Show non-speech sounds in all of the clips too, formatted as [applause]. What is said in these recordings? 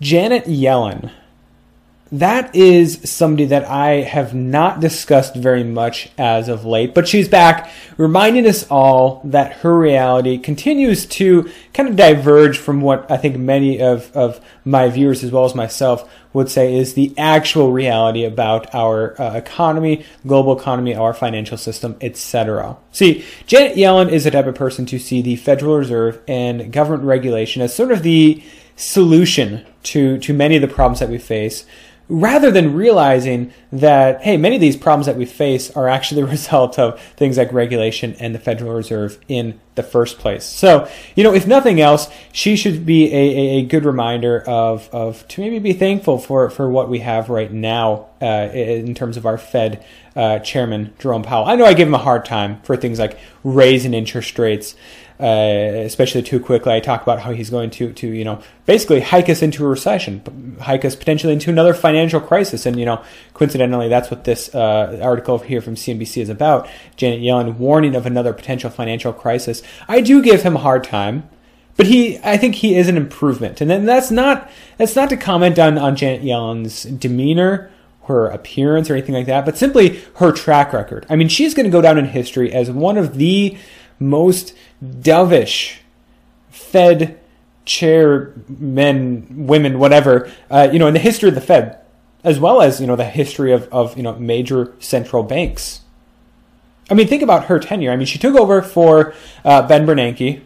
Janet Yellen. That is somebody that I have not discussed very much as of late, but she's back reminding us all that her reality continues to kind of diverge from what I think many of, of my viewers, as well as myself, would say is the actual reality about our uh, economy, global economy, our financial system, etc. See, Janet Yellen is the type of person to see the Federal Reserve and government regulation as sort of the solution to, to many of the problems that we face rather than realizing that, hey, many of these problems that we face are actually [laughs] the result of things like regulation and the Federal Reserve in the first place. So, you know, if nothing else, she should be a, a, good reminder of, of to maybe be thankful for, for what we have right now uh, in terms of our Fed uh, chairman, Jerome Powell. I know I give him a hard time for things like raising interest rates uh, especially too quickly. I talk about how he's going to, to, you know, basically hike us into a recession, hike us potentially into another financial crisis. And, you know, coincidentally, that's what this uh, article here from CNBC is about. Janet Yellen warning of another potential financial crisis. I do give him a hard time. But he, I think he is an improvement, and then that's not that's not to comment on on Janet Yellen's demeanor, her appearance, or anything like that, but simply her track record. I mean, she's going to go down in history as one of the most dovish Fed chairmen, women, whatever, uh, you know, in the history of the Fed, as well as, you know, the history of, of, you know, major central banks. I mean, think about her tenure. I mean, she took over for uh, Ben Bernanke,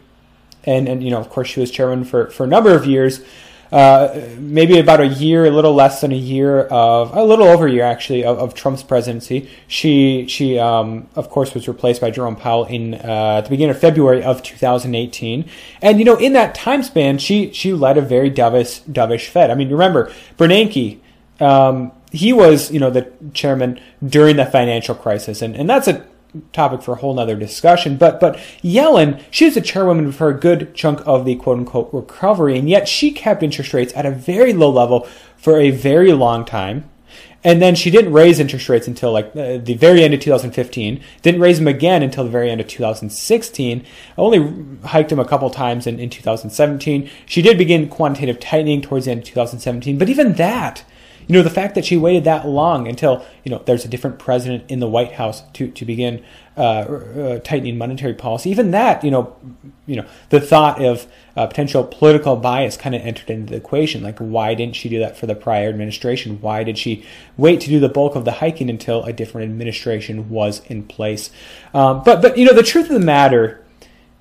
and, and, you know, of course, she was chairman for, for a number of years uh, maybe about a year, a little less than a year of a little over a year actually of, of Trump's presidency. She she um, of course was replaced by Jerome Powell in uh, at the beginning of February of 2018. And you know in that time span, she she led a very dovish dovish Fed. I mean, remember Bernanke. Um, he was, you know, the chairman during the financial crisis, and, and that's a topic for a whole nother discussion. But but Yellen, she was a chairwoman for a good chunk of the quote unquote recovery, and yet she kept interest rates at a very low level for a very long time. And then she didn't raise interest rates until like uh, the very end of 2015. Didn't raise them again until the very end of 2016. Only hiked them a couple times in, in 2017. She did begin quantitative tightening towards the end of 2017, but even that you know, the fact that she waited that long until, you know, there's a different president in the White House to, to begin uh, uh, tightening monetary policy, even that, you know, you know, the thought of uh, potential political bias kind of entered into the equation. Like, why didn't she do that for the prior administration? Why did she wait to do the bulk of the hiking until a different administration was in place? Um, but, but, you know, the truth of the matter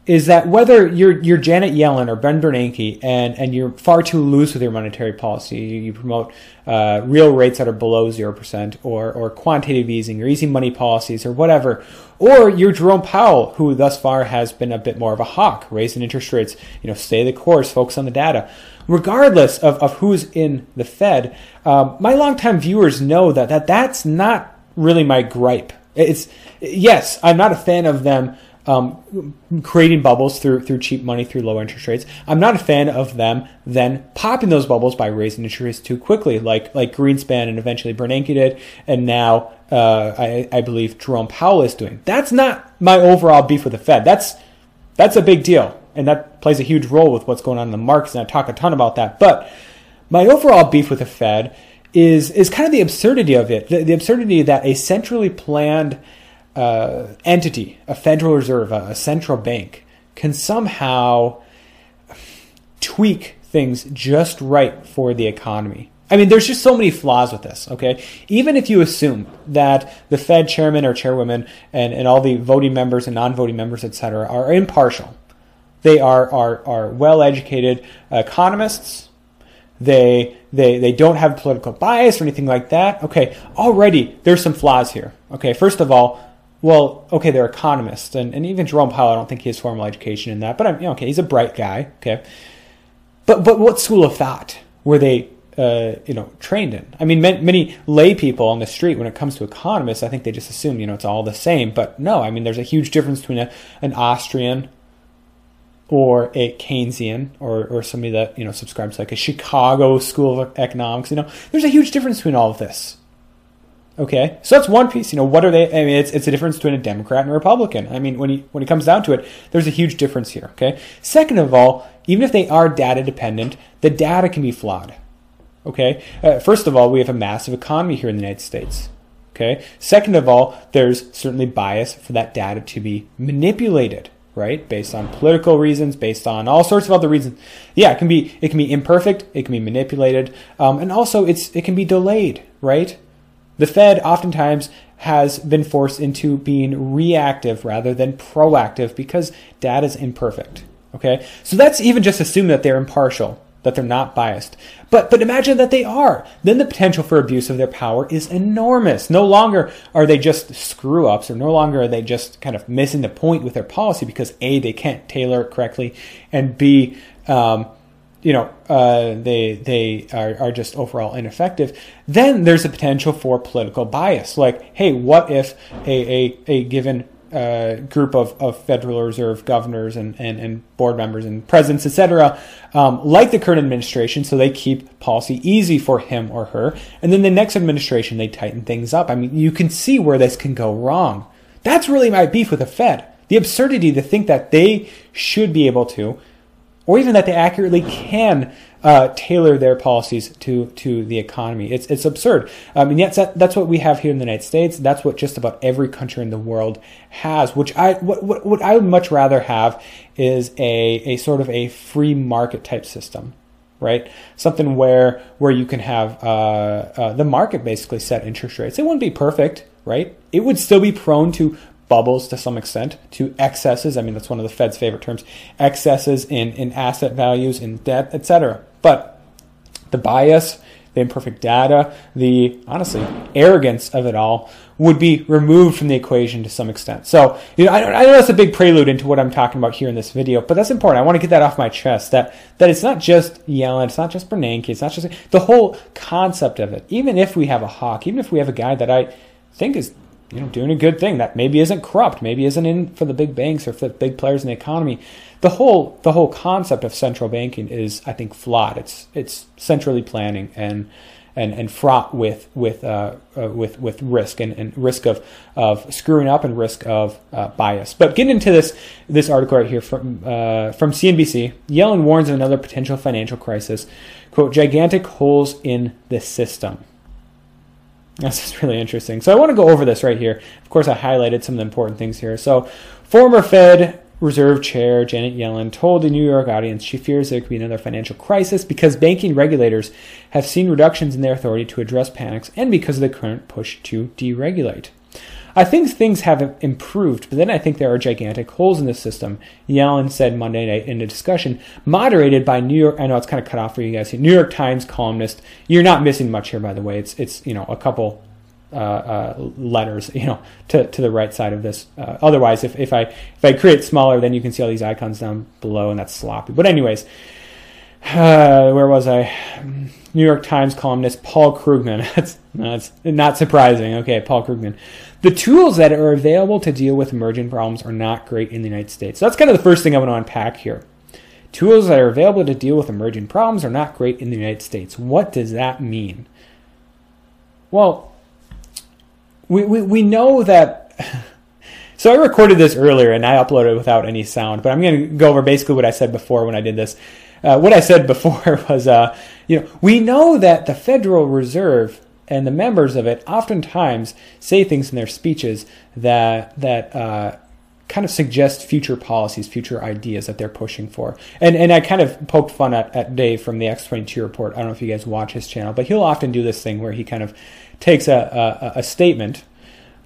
is that whether you're you're Janet Yellen or Ben Bernanke and and you're far too loose with your monetary policy, you promote uh, real rates that are below zero percent, or or quantitative easing, or easy money policies, or whatever, or you're Jerome Powell, who thus far has been a bit more of a hawk, raising interest rates, you know, stay the course, focus on the data. Regardless of, of who's in the Fed, um, my longtime viewers know that, that that's not really my gripe. It's yes, I'm not a fan of them um, creating bubbles through through cheap money through low interest rates. I'm not a fan of them then popping those bubbles by raising interest rates too quickly, like like Greenspan and eventually Bernanke did, and now uh, I, I believe Jerome Powell is doing. That's not my overall beef with the Fed. That's that's a big deal, and that plays a huge role with what's going on in the markets. And I talk a ton about that. But my overall beef with the Fed is is kind of the absurdity of it. The, the absurdity that a centrally planned uh, entity, a Federal Reserve, a, central bank, can somehow tweak things just right for the economy. I mean, there's just so many flaws with this, okay? Even if you assume that the Fed chairman or chairwoman and, and all the voting members and non voting members, et cetera, are impartial, they are, are, are well educated economists, they, they, they don't have political bias or anything like that, okay, already there's some flaws here, okay? First of all, well, okay, they're economists, and, and even Jerome Powell, I don't think he has formal education in that, but I'm, you know, okay, he's a bright guy, okay. but but what school of thought were they uh, you know trained in? I mean, many, many lay people on the street when it comes to economists, I think they just assume you know it's all the same. But no, I mean, there's a huge difference between a, an Austrian or a Keynesian or, or somebody that you know subscribes like a Chicago School of Economics. You know, there's a huge difference between all of this. Okay, so that's one piece. You know, what are they? I mean, it's, it's a difference between a Democrat and a Republican. I mean, when you, when it comes down to it, there's a huge difference here. Okay. Second of all, even if they are data dependent, the data can be flawed. Okay. Uh, first of all, we have a massive economy here in the United States. Okay. Second of all, there's certainly bias for that data to be manipulated right? Based on political reasons, based on all sorts of other reasons. Yeah, it can be it can be imperfect, it can be manipulated, um, and also it's it can be delayed, right? The Fed oftentimes has been forced into being reactive rather than proactive because data is imperfect. Okay, so that's even just assume that they're impartial, that they're not biased. But but imagine that they are. Then the potential for abuse of their power is enormous. No longer are they just screw ups, or no longer are they just kind of missing the point with their policy because a they can't tailor it correctly, and b um, you know, uh, they they are, are just overall ineffective, then there's a potential for political bias. Like, hey, what if a a, a given uh, group of, of Federal Reserve governors and, and, and board members and presidents, etc., um, like the current administration, so they keep policy easy for him or her, and then the next administration they tighten things up. I mean, you can see where this can go wrong. That's really my beef with the Fed. The absurdity to think that they should be able to or even that they accurately can uh, tailor their policies to to the economy. It's it's absurd, um, and yet that, that's what we have here in the United States. That's what just about every country in the world has. Which I what what, what I would much rather have is a a sort of a free market type system right? Something where where you can have uh, uh, the market basically set interest rates. It wouldn't be perfect, right? It would still be prone to bubbles to some extent, to excesses. I mean, that's one of the Fed's favorite terms excesses in, in asset values, in debt, etc. But the bias, the imperfect data, the honestly arrogance of it all would be removed from the equation to some extent. So, you know, I, I know that's a big prelude into what I'm talking about here in this video, but that's important. I want to get that off my chest. That that it's not just Yellen, it's not just Bernanke, it's not just the whole concept of it. Even if we have a hawk, even if we have a guy that I think is you know, doing a good thing that maybe isn't corrupt, maybe isn't in for the big banks or for the big players in the economy. The whole the whole concept of central banking is, I think, flawed. It's it's centrally planning and and, and fraught with with uh, uh, with with risk and, and risk of of screwing up and risk of uh, bias. But getting into this this article right here from uh, from CNBC, Yellen warns of another potential financial crisis. "Quote: Gigantic holes in the system." This is really interesting. So I want to go over this right here. Of course, I highlighted some of the important things here. So, former Fed Reserve Chair Janet Yellen told the New York audience she fears there could be another financial crisis because banking regulators have seen reductions in their authority to address panics and because of the current push to deregulate. I think things have improved, but then I think there are gigantic holes in the system, Yellen said Monday night in a discussion moderated by New York. I know it's kind of cut off for you guys. New York Times columnist. You're not missing much here, by the way. It's it's you know a couple uh, uh, letters, you know, to, to the right side of this. Uh, otherwise, if, if I if I create smaller, then you can see all these icons down below, and that's sloppy. But anyways, uh, where was I? New York Times columnist Paul Krugman. [laughs] that's, that's not surprising. Okay, Paul Krugman. The tools that are available to deal with emerging problems are not great in the United States. So that's kind of the first thing I want to unpack here. Tools that are available to deal with emerging problems are not great in the United States. What does that mean? Well, we, we, we know that. [laughs] So I recorded this earlier and I uploaded it without any sound, but I'm going to go over basically what I said before when I did this. Uh, what I said [laughs] before was, uh, you know, we know that the Federal Reserve and the members of it oftentimes say things in their speeches that that uh, kind of suggest future policies, future ideas that they're pushing for. And and I kind of poked fun at, at Dave from the X22 report. I don't know if you guys watch his channel, but he'll often do this thing where he kind of takes a, a, a statement.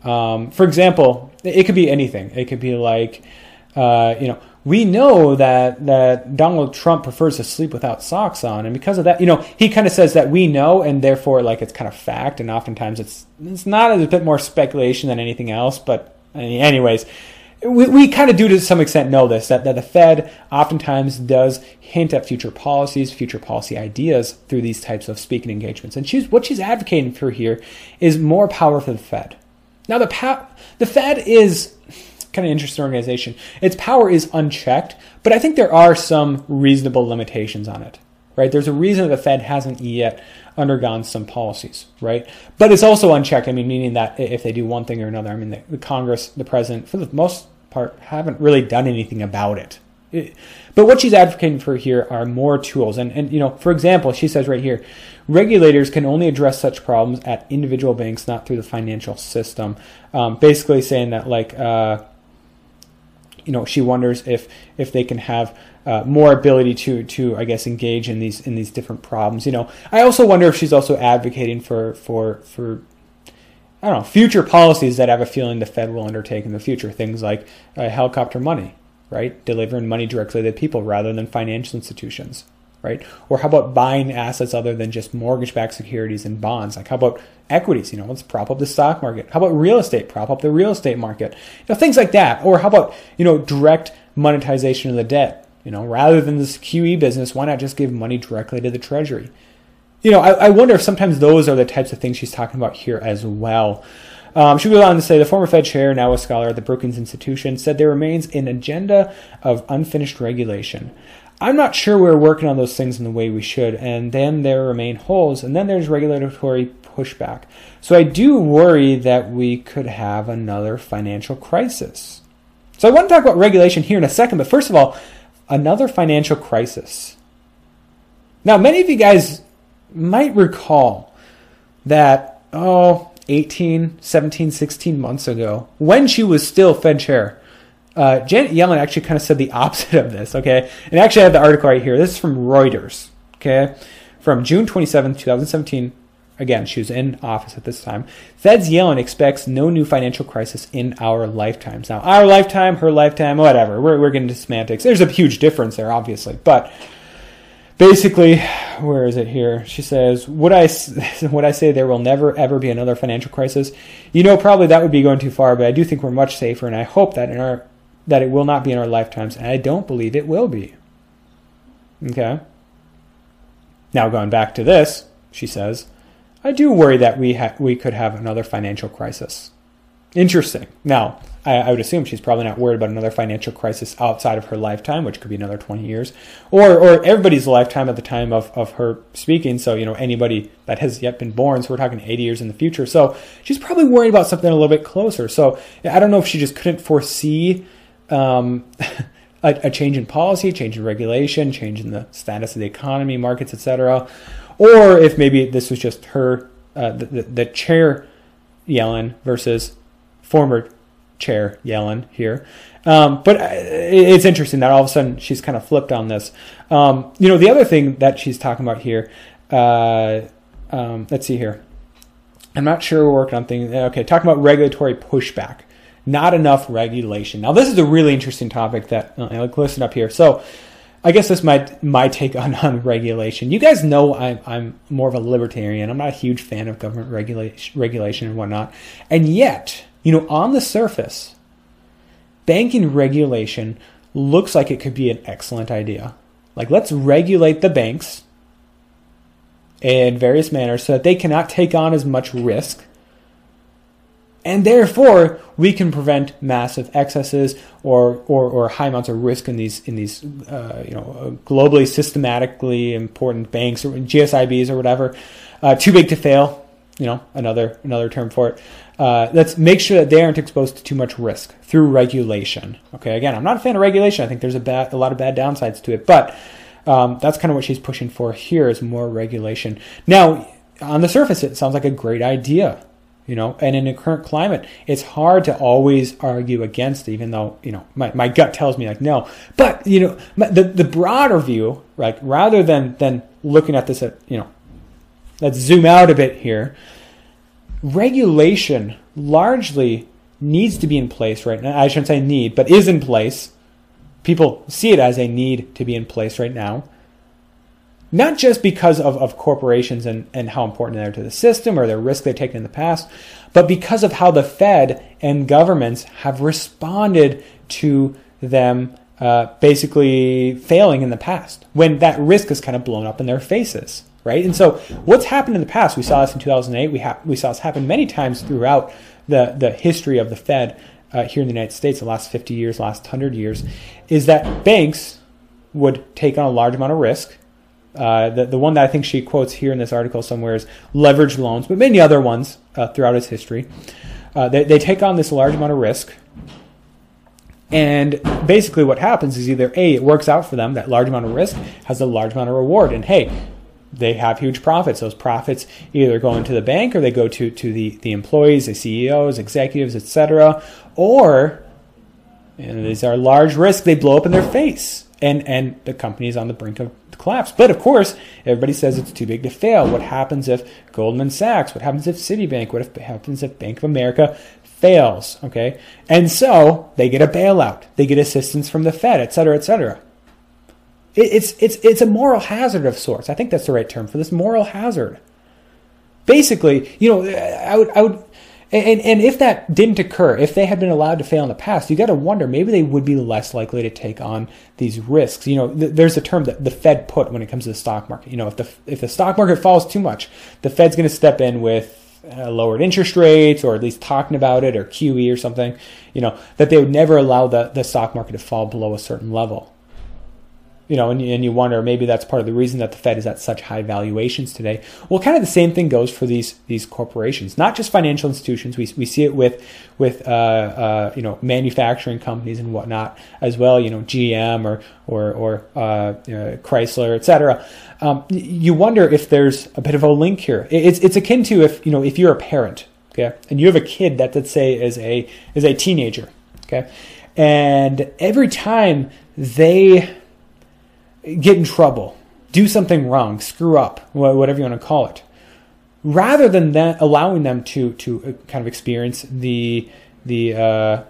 Um, for example, it could be anything. It could be like, uh, you know, we know that that Donald Trump prefers to sleep without socks on, and because of that, you know, he kind of says that we know, and therefore, like it's kind of fact, and oftentimes it's it's not a bit more speculation than anything else. But anyways, we, we kind of do to some extent know this that, that the Fed oftentimes does hint at future policies, future policy ideas through these types of speaking engagements. And she's what she's advocating for here is more power for the Fed. Now the pa- the Fed is kind of interesting organization. Its power is unchecked, but I think there are some reasonable limitations on it. Right? There's a reason the Fed hasn't yet undergone some policies, right? But it's also unchecked. I mean, meaning that if they do one thing or another, I mean, the, the Congress, the president, for the most part, haven't really done anything about it. it. But what she's advocating for here are more tools. And, and, you know, for example, she says right here, regulators can only address such problems at individual banks, not through the financial system. Um, basically saying that, like, uh, you know, she wonders if if they can have uh, more ability to to I guess engage in these in these different problems. You know, I also wonder if she's also advocating for for for I don't know future policies that have a feeling the Fed will undertake in the future. Things like uh, helicopter money, right, delivering money directly to people rather than financial institutions right? Or how about buying assets other than just mortgage-backed securities and bonds? Like how about equities? You know, let's prop up the stock market. How about real estate? Prop up the real estate market. You know, things like that. Or how about you know direct monetization of the debt? You know, rather than this QE business, why not just give money directly to the Treasury? You know, I, I wonder if sometimes those are the types of things she's talking about here as well. Um, she goes on to say the former Fed chair, now a scholar at the Brookings Institution, said there remains an agenda of unfinished regulation. I'm not sure we're working on those things in the way we should, and then there remain holes, and then there's regulatory pushback. So I do worry that we could have another financial crisis. So I want to talk about regulation here in a second, but first of all, another financial crisis. Now, many of you guys might recall that, oh, 18, 17, 16 months ago, when she was still Fed chair, uh, Janet Yellen actually kind of said the [laughs] opposite of this, okay? And actually, I have the article right here. This is from Reuters, okay? From June 27, 2017. Again, she was in office at this time. Fed's Yellen expects no new financial crisis in our lifetimes. Now, our lifetime, her lifetime, whatever. We're, we're getting to semantics. There's a huge difference there, obviously. But basically, where is it here? She says, "Would I [laughs] would I say there will never ever be another financial crisis? You know, probably that would be going too far, but I do think we're much safer, and I hope that in our that it will not be in our lifetimes, and I don't believe it will be. Okay? Now, going back to this, she says, I do worry that we, ha- we could have another financial crisis. Interesting. Now, I, I, would assume she's probably not worried about another financial crisis outside of her lifetime, which could be another 20 years, or, or everybody's lifetime at the time of, of her speaking. So, you know, anybody that has yet been born. So we're talking 80 years in the future. So she's probably worried about something a little bit closer. So I don't know if she just couldn't foresee um, [laughs] a, a, change in policy, change in regulation, change in the status of the economy, markets, etc., or if maybe this was just her, uh, the, the, the chair Yellen versus former chair Yellen here. Um, but it's interesting that all of a sudden she's kind of flipped on this. Um, you know, the other thing that she's talking about here, uh, um, let's see here. I'm not sure we're working on things. Okay, talking about regulatory pushback not enough regulation. Now, this is a really interesting topic that uh, listen up here. So, I guess this might my take on, on regulation. You guys know I'm, I'm more of a libertarian. I'm not a huge fan of government regulation, regulation and whatnot. And yet, you know, on the surface, banking regulation looks like it could be an excellent idea. Like, let's regulate the banks in various manners so that they cannot take on as much risk and therefore we can prevent massive excesses or, or, or high amounts of risk in these in these uh, you know globally systematically important banks or GSIBs or whatever. Uh, too big to fail you know another another term for it. Uh, let's make sure that they aren't exposed to too much risk through regulation. Okay again I'm not a fan of regulation. I think there's a bad a lot of bad downsides to it but um, that's kind of what she's pushing for here is more regulation. Now on the surface it sounds like a great idea you know and in the current climate it's hard to always argue against even though you know my, my gut tells me like no. But you know the the broader view like rather than than looking at this at you know let's zoom out a bit here regulation largely needs to be in place right now. I shouldn't say need but is in place. People see it as a need to be in place right now not just because of, of corporations and, and how important they are to the system or their risk they've taken in the past, but because of how the Fed and governments have responded to them uh, basically failing in the past when that risk is kind of blown up in their faces, right? And so, what's happened in the past? We saw this in 2008. We ha- we saw this happen many times throughout the the history of the Fed uh, here in the United States, the last 50 years, last 100 years, is that banks would take on a large amount of risk. Uh, the, the one that I think she quotes here in this article somewhere is leveraged loans, but many other ones uh, throughout its history. Uh, they, they take on this large amount of risk. And basically, what happens is either A, it works out for them, that large amount of risk has a large amount of reward. And hey, they have huge profits. Those profits either go into the bank or they go to, to the, the employees, the CEOs, executives, etc. Or, and these are large risks, they blow up in their face. And, and the company is on the brink of collapse. But of course, everybody says it's too big to fail. What happens if Goldman Sachs? What happens if Citibank? What if, happens if Bank of America fails? Okay. And so they get a bailout. They get assistance from the Fed, et cetera, et cetera it's it's it's a moral hazard of sorts. I think that's the right term for this moral hazard. Basically, you know, I would I would and and if that didn't occur, if they had been allowed to fail in the past, you got to wonder maybe they would be less likely to take on these risks. You know, th- there's a term that the Fed put when it comes to the stock market. You know, if the if the stock market falls too much, the Fed's going to step in with uh, lowered interest rates or at least talking about it or QE or something, you know, that they would never allow the, the stock market to fall below a certain level you know, and, and you wonder maybe that's part of the reason that the Fed is at such high valuations today. Well, kind of the same thing goes for these these corporations, not just financial institutions. We, we see it with with uh, uh, you know manufacturing companies and whatnot as well. You know, GM or or or uh, you Chrysler, etc. Um, you wonder if there's a bit of a link here. It's it's akin to if you know if you're a parent, okay, and you have a kid that let's say is a is a teenager, okay, and every time they get in trouble, do something wrong, screw up, whatever you want to call it, rather than that allowing them to to uh, kind of experience the the uh,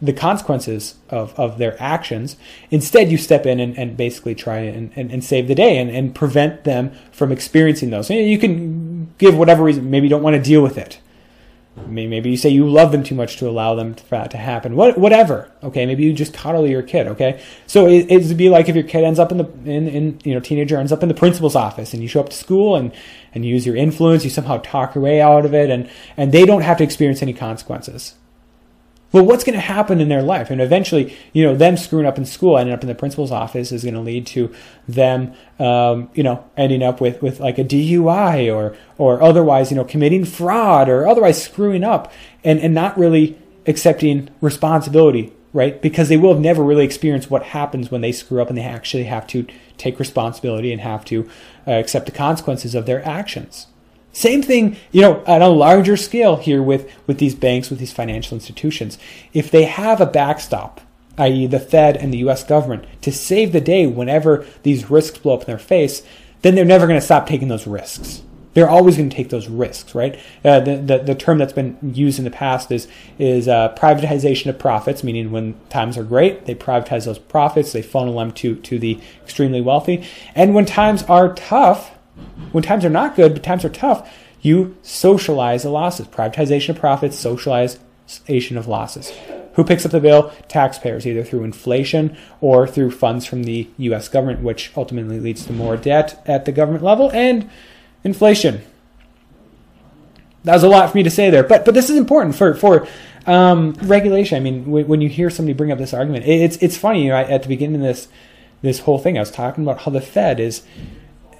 the consequences of, of their actions. Instead, you step in and, and basically try and, and, and, save the day and, and prevent them from experiencing those. You can give whatever reason, maybe you don't want to deal with it. Maybe you say you love them too much to allow them for that to happen. What, whatever. Okay. Maybe you just coddle your kid. Okay. So it, it'd be like if your kid ends up in the in, in you know teenager ends up in the principal's office and you show up to school and and you use your influence, you somehow talk your way out of it, and and they don't have to experience any consequences. Well, what's going to happen in their life? And eventually, you know, them screwing up in school, ending up in the principal's office, is going to lead to them, um, you know, ending up with, with like a DUI or or otherwise, you know, committing fraud or otherwise screwing up and and not really accepting responsibility, right? Because they will have never really experienced what happens when they screw up and they actually have to take responsibility and have to uh, accept the consequences of their actions. Same thing, you know, on a larger scale here with, with these banks, with these financial institutions. If they have a backstop, i.e., the Fed and the US government, to save the day whenever these risks blow up in their face, then they're never going to stop taking those risks. They're always going to take those risks, right? Uh, the, the, the term that's been used in the past is is uh, privatization of profits, meaning when times are great, they privatize those profits, they funnel them to to the extremely wealthy, and when times are tough, when times are not good, but times are tough, you socialize the losses. Privatization of profits, socialization of losses. Who picks up the bill? Taxpayers, either through inflation or through funds from the US government, which ultimately leads to more debt at the government level and inflation. That was a lot for me to say there, but but this is important for for um, regulation. I mean, when, when, you hear somebody bring up this argument, it, it's it's funny. You know, at the beginning of this this whole thing, I was talking about how the Fed is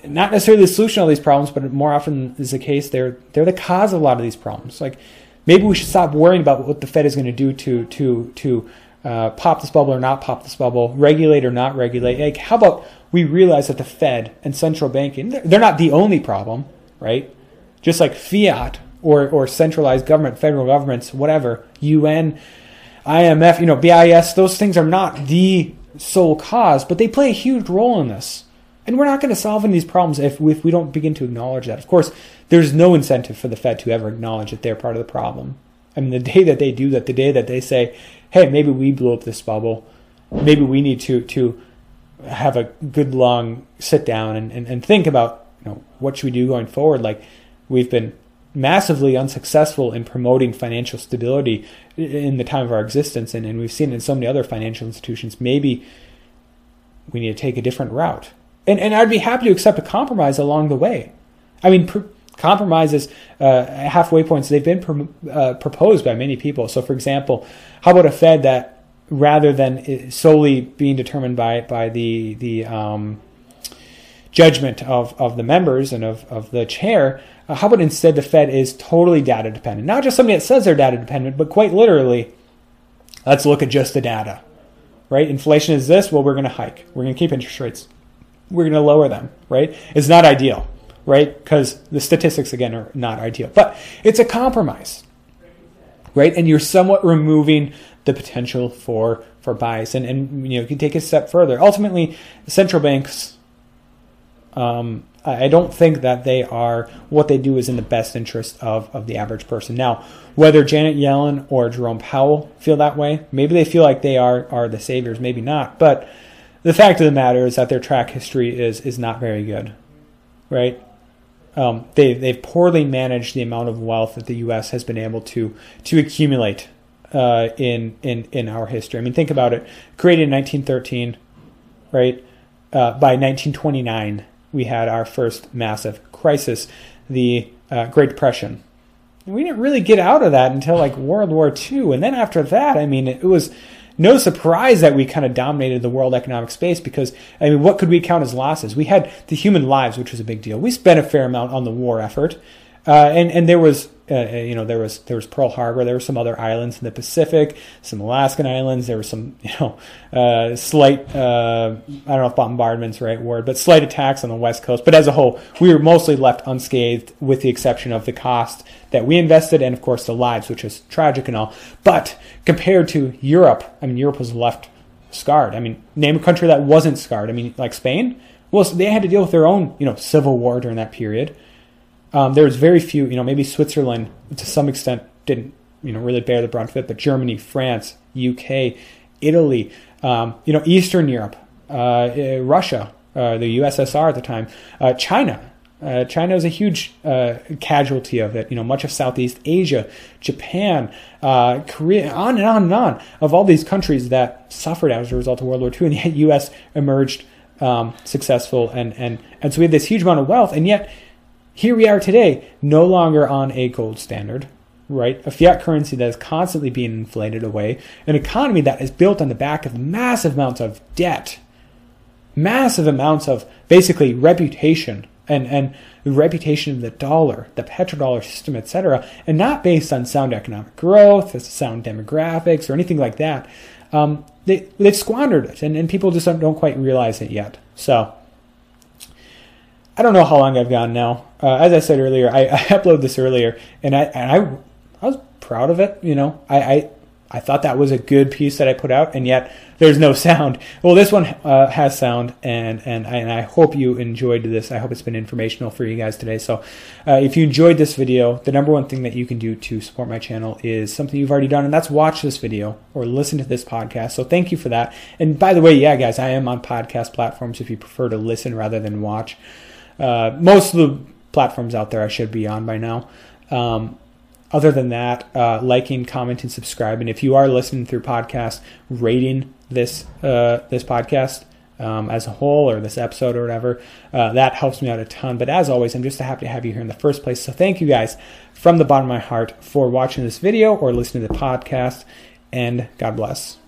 not necessarily the solution to all these problems, but more often is the case they're they're the cause of a lot of these problems. Like maybe we should stop worrying about what the Fed is going to do to to to uh, pop this bubble or not pop this bubble, regulate or not regulate. Like how about we realize that the Fed and central banking they're not the only problem, right? Just like fiat or or centralized government, federal governments, whatever, UN, IMF, you know, BIS, those things are not the sole cause, but they play a huge role in this. And we're not going to solve any of these problems if, if we don't begin to acknowledge that. Of course, there's no incentive for the Fed to ever acknowledge that they're part of the problem. I mean, the day that they do that, the day that they say, hey, maybe we blew up this bubble, maybe we need to, to have a good long sit down and, and, and think about you know what should we do going forward. Like we've been massively unsuccessful in promoting financial stability in the time of our existence, and, and we've seen it in so many other financial institutions. Maybe we need to take a different route. And, and I'd be happy to accept a compromise along the way. I mean, pr- compromises, uh, halfway points, they've been pr- uh, proposed by many people. So, for example, how about a Fed that rather than solely being determined by, by the, the um, judgment of, of the members and of, of the chair, uh, how about instead the Fed is totally data dependent? Not just somebody that says they're data dependent, but quite literally, let's look at just the data right? Inflation is this, well, we're going to hike. We're going to keep interest rates. We're going to lower them, right? It's not ideal, right? Because the statistics, again, are not ideal. But it's a compromise, right? And you're somewhat removing the potential for, for bias. And, and you know, you can take a step further. Ultimately, central banks um, I don't think that they are what they do is in the best interest of, of the average person. Now, whether Janet Yellen or Jerome Powell feel that way, maybe they feel like they are are the saviors, maybe not. But the fact of the matter is that their track history is is not very good, right? Um, they they've poorly managed the amount of wealth that the U.S. has been able to to accumulate uh, in in in our history. I mean, think about it. Created in 1913, right? Uh, by 1929 we had our first massive crisis, the uh, Great Depression. And we didn't really get out of that until like World War II. And then after that, I mean, it was no surprise that we kind of dominated the world economic space because, I mean, what could we count as losses? We had the human lives, which was a big deal. We spent a fair amount on the war effort. Uh, and, and there was uh, uh, you know, there was there was Pearl Harbor. There were some other islands in the Pacific, some Alaskan islands. There were some, [laughs] you know, uh, slight uh, I don't know if bombardment's right word, but slight attacks on the west coast. But as a whole, we were mostly left unscathed, with the exception of the cost that we invested, and of course the lives, which is tragic and all. But compared to Europe, I mean, Europe was left scarred. I mean, name a country that wasn't scarred. I mean, like Spain. Well, they had to deal with their own, you know, civil war during that period. Um, was very few, you know, maybe Switzerland to some extent didn't, you know, really bear the brunt of it, but Germany, France, UK, Italy, um, you know, Eastern Europe, uh, uh Russia, uh, the USSR at the time, uh, China. Uh, China was a huge uh, casualty of it. You know, much of Southeast Asia, Japan, Korea, on and on and on of all these countries that suffered as a result of World War II, and yet U.S. emerged um, successful, and and and so we had this huge amount of wealth, and yet here we are today, no longer on a gold standard, right? A fiat currency that is constantly being inflated away, an economy that is built on the back of massive amounts of debt, massive amounts of basically reputation and, and the reputation of the dollar, the petrodollar system, etc., and not based on sound economic growth, sound demographics, or anything like that. Um, they, they've squandered it, and, and people just don't, don't quite realize it yet. So, I don't know how long I've gone now. Uh, as I said earlier, I, [laughs] I uploaded this earlier, and I and I, I was proud of it. You know, I, I I thought that was a good piece that I put out, and yet there's no [laughs] sound. Well, this one uh, has sound, and and I, and I hope you enjoyed this. I hope it's been informational for you guys today. So, uh, if you enjoyed this video, the number one thing that you can do to support my channel is something you've already done, and that's watch this video or listen to this podcast. So, thank you for that. And by the way, yeah, guys, I am on podcast platforms if you prefer to listen rather than watch. Uh, most of the platforms out there I should be on by now. Um, other than that, uh, liking, commenting, subscribing. If you are listening through podcast, rating this uh, this podcast um, as a whole or this episode or whatever, uh, that helps me out a ton. But as always, I'm just happy to have you here in the first place. So thank you guys from the bottom of my heart for watching this video or listening to the podcast, and God bless.